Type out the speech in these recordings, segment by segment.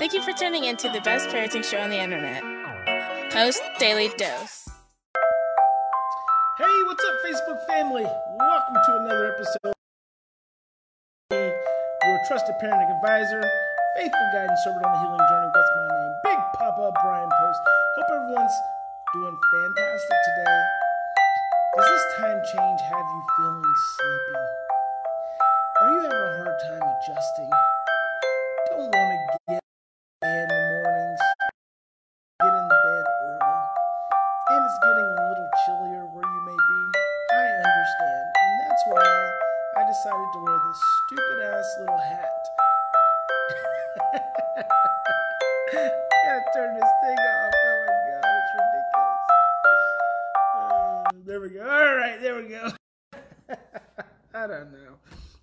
Thank you for tuning in to the best parenting show on the internet. Post Daily Dose. Hey, what's up, Facebook family? Welcome to another episode. Your trusted parenting advisor, faithful guide and servant on the healing journey. What's my name? Big Papa Bryan Post. Hope everyone's doing fantastic today. Does this time change have you feeling sleepy? Are you having a hard time adjusting? Don't want to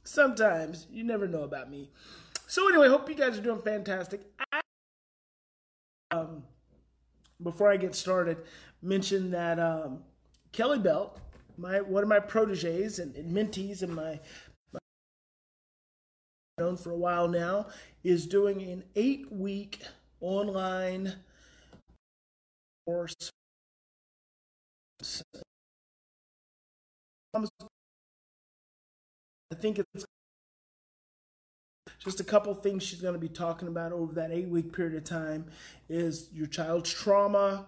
Sometimes you never know about me. So anyway, hope you guys are doing fantastic. I, um, before I get started, mention that um, Kelly Belt, my one of my proteges and, and mentees, and my, my known for a while now, is doing an eight-week online course. I think it's just a couple things she's going to be talking about over that eight week period of time is your child's trauma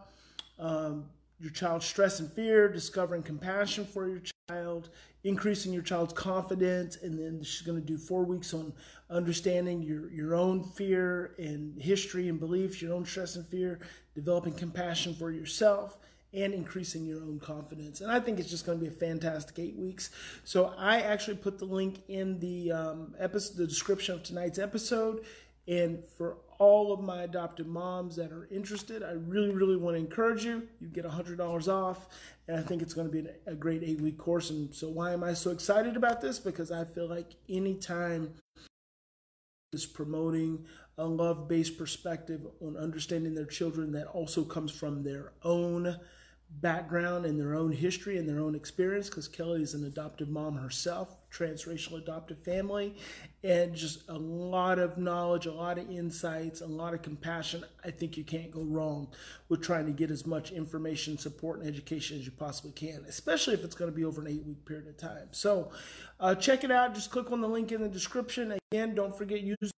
um, your child's stress and fear discovering compassion for your child increasing your child's confidence and then she's going to do four weeks on understanding your, your own fear and history and beliefs your own stress and fear developing compassion for yourself and increasing your own confidence. And I think it's just going to be a fantastic eight weeks. So I actually put the link in the um, episode, the description of tonight's episode. And for all of my adopted moms that are interested, I really, really want to encourage you. You get $100 off, and I think it's going to be a great eight week course. And so, why am I so excited about this? Because I feel like anytime is promoting a love based perspective on understanding their children that also comes from their own background and their own history and their own experience because Kelly is an adoptive mom herself, transracial adoptive family, and just a lot of knowledge, a lot of insights, a lot of compassion. I think you can't go wrong with trying to get as much information, support, and education as you possibly can, especially if it's going to be over an eight week period of time. So uh, check it out. Just click on the link in the description. Again, don't forget, use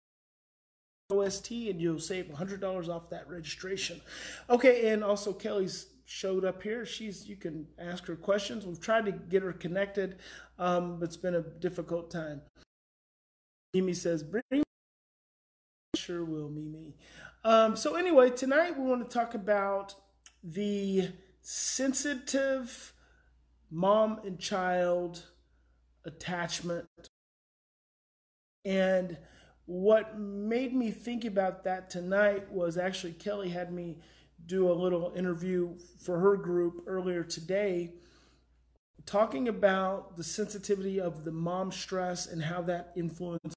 OST and you'll save $100 off that registration. Okay, and also Kelly's showed up here. She's you can ask her questions. We've tried to get her connected, um, but it's been a difficult time. Mimi says, "Bring." Sure will, Mimi. Um, so anyway, tonight we want to talk about the sensitive mom and child attachment and what made me think about that tonight was actually Kelly had me do a little interview for her group earlier today talking about the sensitivity of the mom stress and how that influences.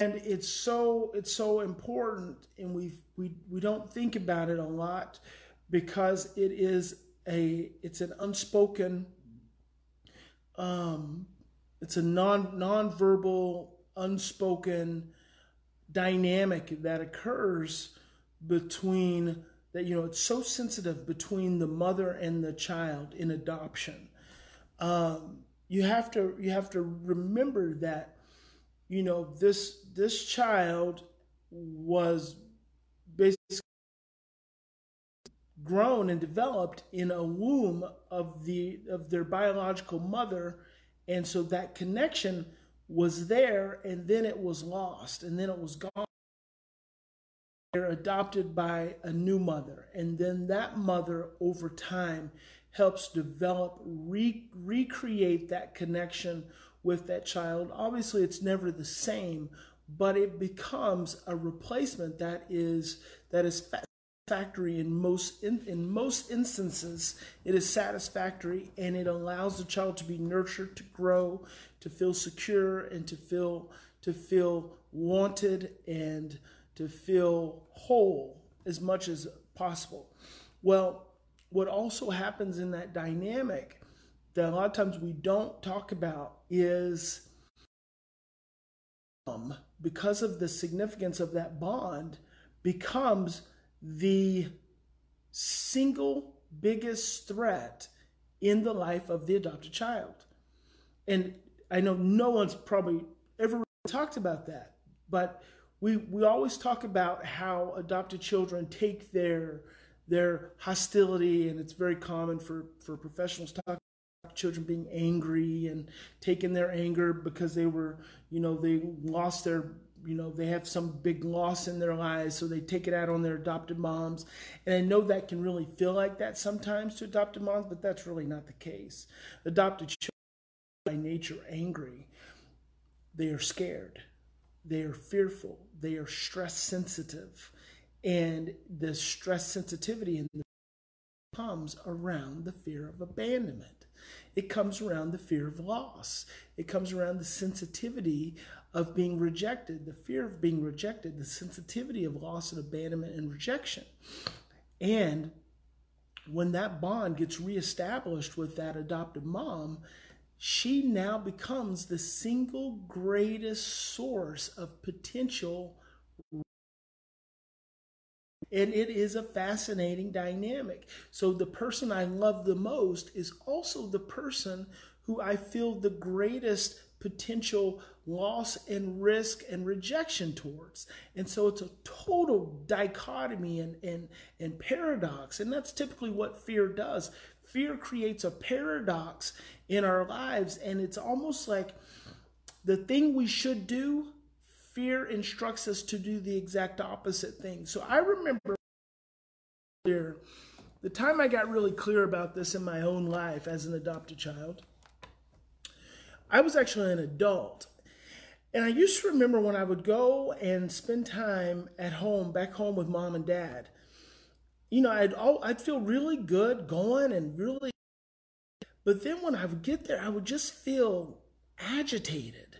And it's so it's so important and we we we don't think about it a lot because it is a it's an unspoken um it's a non non-verbal unspoken dynamic that occurs between that you know it's so sensitive between the mother and the child in adoption. Um, you have to you have to remember that you know this this child was basically grown and developed in a womb of the of their biological mother. And so that connection was there and then it was lost and then it was gone they're adopted by a new mother and then that mother over time helps develop re- recreate that connection with that child. Obviously it's never the same but it becomes a replacement that is that is satisfactory in most in, in most instances. It is satisfactory and it allows the child to be nurtured to grow to feel secure and to feel to feel wanted and to feel whole as much as possible. Well, what also happens in that dynamic that a lot of times we don't talk about is um, because of the significance of that bond, becomes the single biggest threat in the life of the adopted child. And I know no one's probably ever talked about that, but we we always talk about how adopted children take their their hostility, and it's very common for for professionals to talk about children being angry and taking their anger because they were you know they lost their you know they have some big loss in their lives so they take it out on their adopted moms. And i know that can really feel like that sometimes to adopted moms but that's really not the case. Adopted children by nature angry. They are scared they are fearful they are stress sensitive and the stress sensitivity in the comes around the fear of abandonment it comes around the fear of loss it comes around the sensitivity of being rejected, the fear of being rejected, the sensitivity of loss and abandonment and rejection. And when that bond gets reestablished with that adopted mom, she now becomes the single greatest source of potential. And it is a fascinating dynamic. So, the person I love the most is also the person who I feel the greatest potential loss and risk and rejection towards. And so it's a total dichotomy and, and, and paradox. And that's typically what fear does. Fear creates a paradox in our lives, and it's almost like the thing we should do, fear instructs us to do the exact opposite thing. So I remember the time I got really clear about this in my own life as an adopted child I was actually an adult. And I used to remember when I would go and spend time at home, back home with mom and dad. You know, I'd I'd feel really good going and really, but then when I would get there, I would just feel agitated,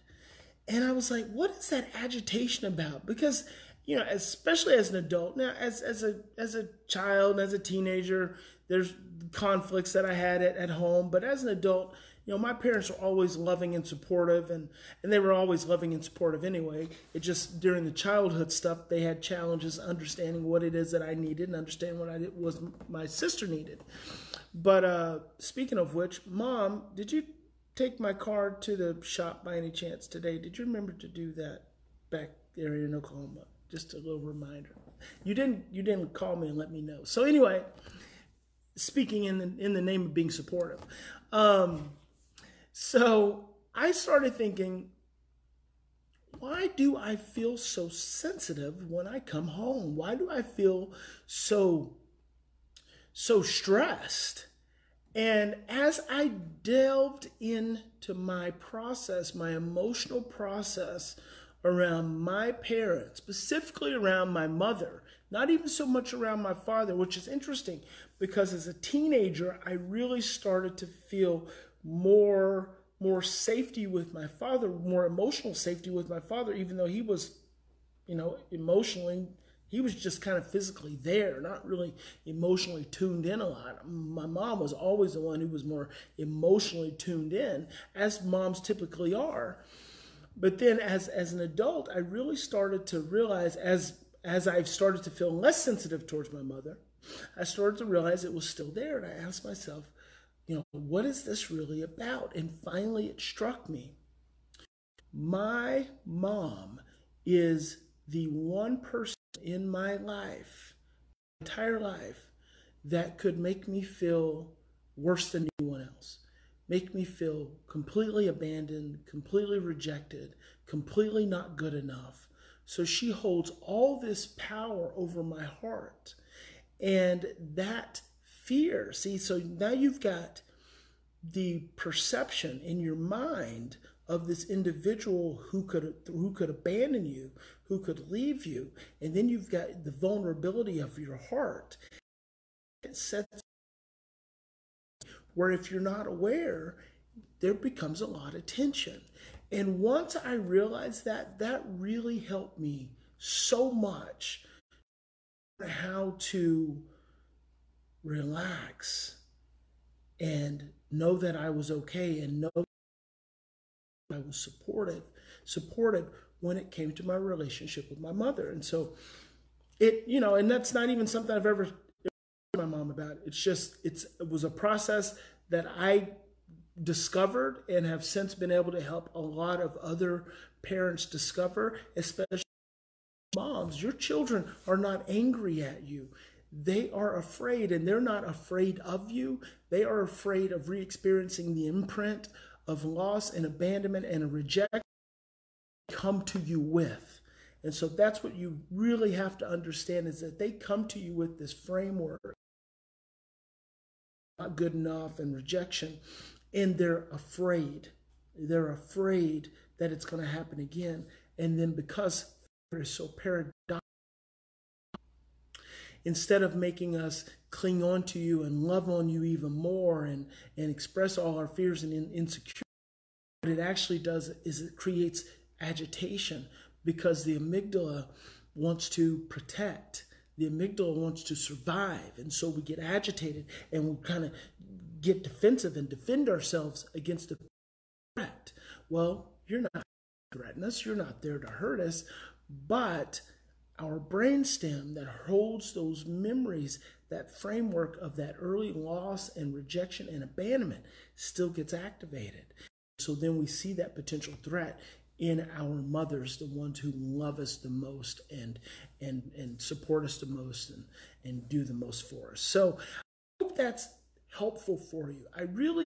and I was like, "What is that agitation about?" Because you know, especially as an adult, now as as a as a child, as a teenager, there's conflicts that I had at, at home, but as an adult, you know, my parents were always loving and supportive, and, and they were always loving and supportive anyway. It just during the childhood stuff, they had challenges understanding what it is that I needed and understanding what I did, was my sister needed. But uh, speaking of which, Mom, did you take my car to the shop by any chance today? Did you remember to do that back there in Oklahoma? Just a little reminder. You didn't. You didn't call me and let me know. So anyway, speaking in the in the name of being supportive. Um, so I started thinking, why do I feel so sensitive when I come home? Why do I feel so so stressed? And as I delved into my process, my emotional process around my parents, specifically around my mother, not even so much around my father, which is interesting because as a teenager, I really started to feel more more safety with my father, more emotional safety with my father, even though he was, you know, emotionally, he was just kind of physically there, not really emotionally tuned in a lot. My mom was always the one who was more emotionally tuned in, as moms typically are. But then as as an adult, I really started to realize as as I've started to feel less sensitive towards my mother, I started to realize it was still there. And I asked myself, you know, what is this really about? And finally, it struck me. My mom is the one person in my life, entire life, that could make me feel worse than anyone else, make me feel completely abandoned, completely rejected, completely not good enough. So she holds all this power over my heart. And that fear. See, so now you've got the perception in your mind of this individual who could who could abandon you, who could leave you, and then you've got the vulnerability of your heart. It sets where if you're not aware, there becomes a lot of tension. And once I realized that, that really helped me so much how to relax and know that I was okay and know I was supported, supported when it came to my relationship with my mother. And so it, you know, and that's not even something I've ever my mom about. It's just it's it was a process that I discovered and have since been able to help a lot of other parents discover, especially moms. Your children are not angry at you. They are afraid, and they're not afraid of you. They are afraid of re experiencing the imprint of loss and abandonment and rejection come to you with. And so that's what you really have to understand is that they come to you with this framework not good enough and rejection and they're afraid they're afraid that it's going to happen again and then because fear so paradoxical instead of making us cling on to you and love on you even more and, and express all our fears and in, insecurity, what it actually does is it creates agitation because the amygdala wants to protect. The amygdala wants to survive. And so we get agitated and we kind of get defensive and defend ourselves against the threat. Well, you're not threatening us, you're not there to hurt us, but our brainstem that holds those memories, that framework of that early loss and rejection and abandonment still gets activated. So then we see that potential threat in our mothers, the ones who love us the most and and and support us the most and, and do the most for us. So I hope that's helpful for you. I really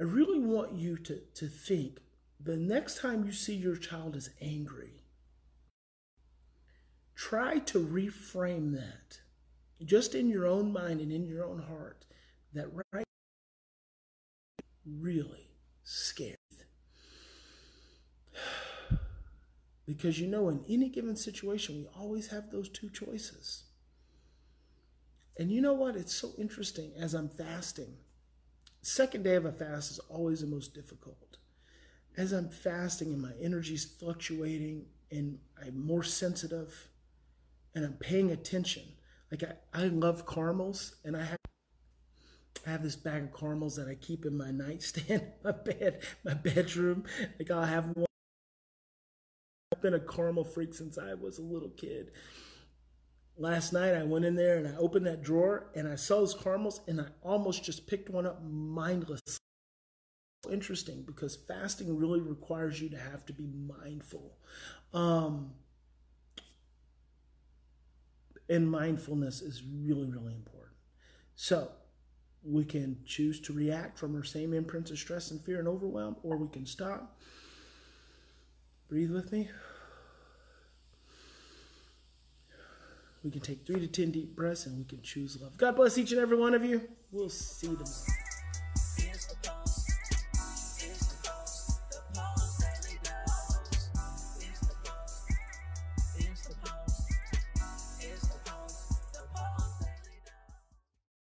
I really want you to, to think the next time you see your child is angry, try to reframe that just in your own mind and in your own heart that right really scared because you know in any given situation we always have those two choices. And you know what? It's so interesting as i'm fasting. Second day of a fast is always the most difficult. As i'm fasting and my energy's fluctuating and i'm more sensitive and I'm paying attention. Like I, I love caramels and I have I have this bag of caramels that I keep in my nightstand, my bed, my bedroom. Like I'll have one. I've been a caramel freak since I was a little kid. Last night I went in there and I opened that drawer and I saw those caramels and I almost just picked one up mindlessly. Interesting because fasting really requires you to have to be mindful. Um, and mindfulness is really, really important. So we can choose to react from our same imprints of stress and fear and overwhelm, or we can stop. Breathe with me. We can take three to 10 deep breaths and we can choose love. God bless each and every one of you. We'll see you tomorrow.